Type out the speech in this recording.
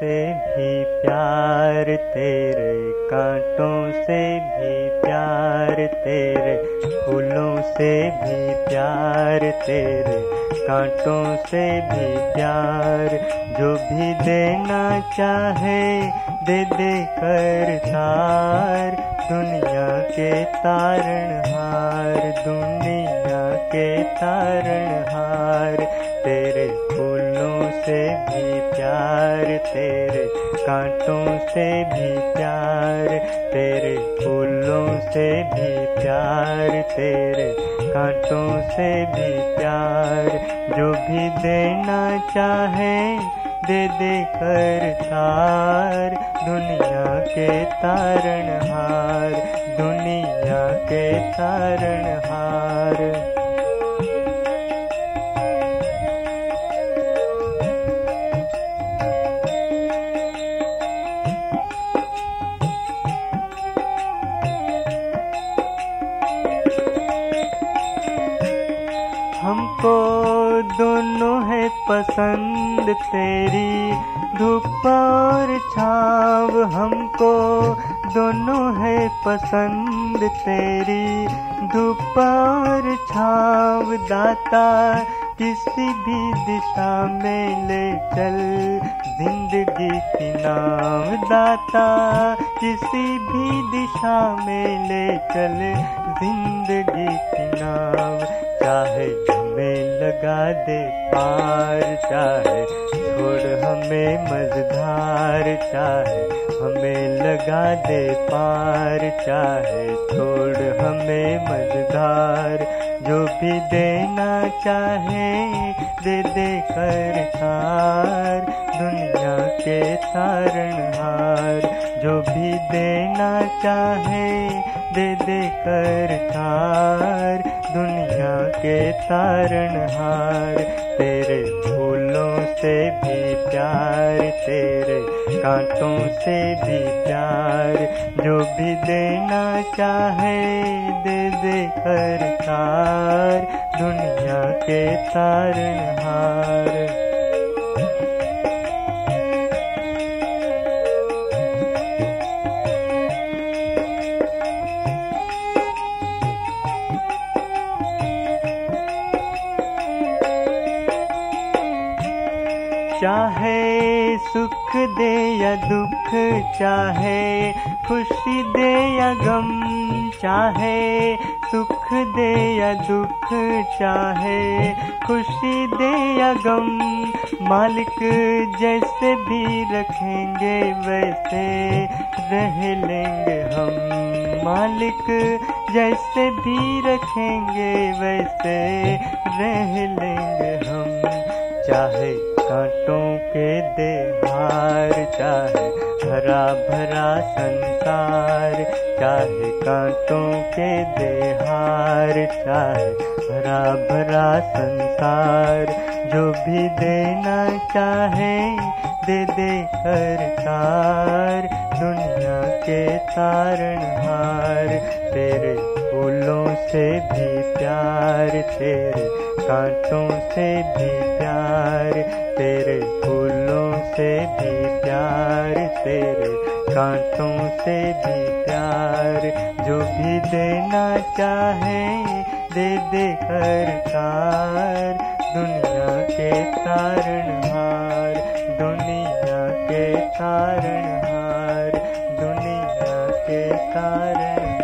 से भी प्यार तेरे कांटों से भी प्यार तेरे फूलों से भी प्यार तेरे कांटों से भी प्यार जो भी देना चाहे दे दे कर तार दुनिया के तारण हार, दुनिया के तारण हार। तेरे फूलों से भी प्यार, तेरे कांटों से भी प्यार, तेरे फूलों से भी प्यार, तेरे कांटों से भी प्यार। जो भी देना चाहे दे दे कर तार दुनिया के तारण हार दुनिया के तारण हार हमको दोनों है पसंद, तेरी धूप और छाव। हमको दोनों है पसंद, तेरी धूप और छाव। दाता किसी भी दिशा में ले चल। ज़िंदगी की नाम दाता किसी भी दिशा में ले चल। ज़िंदगी की नाम, चाहे हमें लगा दे पार, चाहे छोड़ हमें मझधार चाहे, हमें लगा दे पार चाहे, छोड़ हमें मझधार, जो भी देना चाहे, दे दे कर तार दुनिया के तारण हार, जो भी देना चाहे, दे दे कर तार दुनिया के तारण हार, तेरे फूलों से भी प्यार तेरे कांटों से भी प्यार जो भी देना चाहे दे दे कर तार दुनिया के तारण चाहे सुख दे या दुख, चाहे खुशी दे या गम, चाहे सुख दे या दुख, चाहे खुशी दे या गम, मालिक जैसे भी रखेंगे वैसे रह लेंगे हम। मालिक जैसे भी रखेंगे वैसे रह लेंगे हम। चाहे कांटों के देहार, चाहे हरा भरा संसार, चाहे कांटों के देहार, चाहे हरा भरा संसार, जो भी देना चाहे दे दे तार, दुनिया के तारण हार तेरे फूलों से भी प्यार, तेरे कांटों से भी प्यार, तेरे फूलों से भी प्यार, तेरे कांटों से भी प्यार। जो भी देना चाहे, दे दे कर तार दुनिया के तारण हार, दुनिया के तारण हार, दुनिया के तारण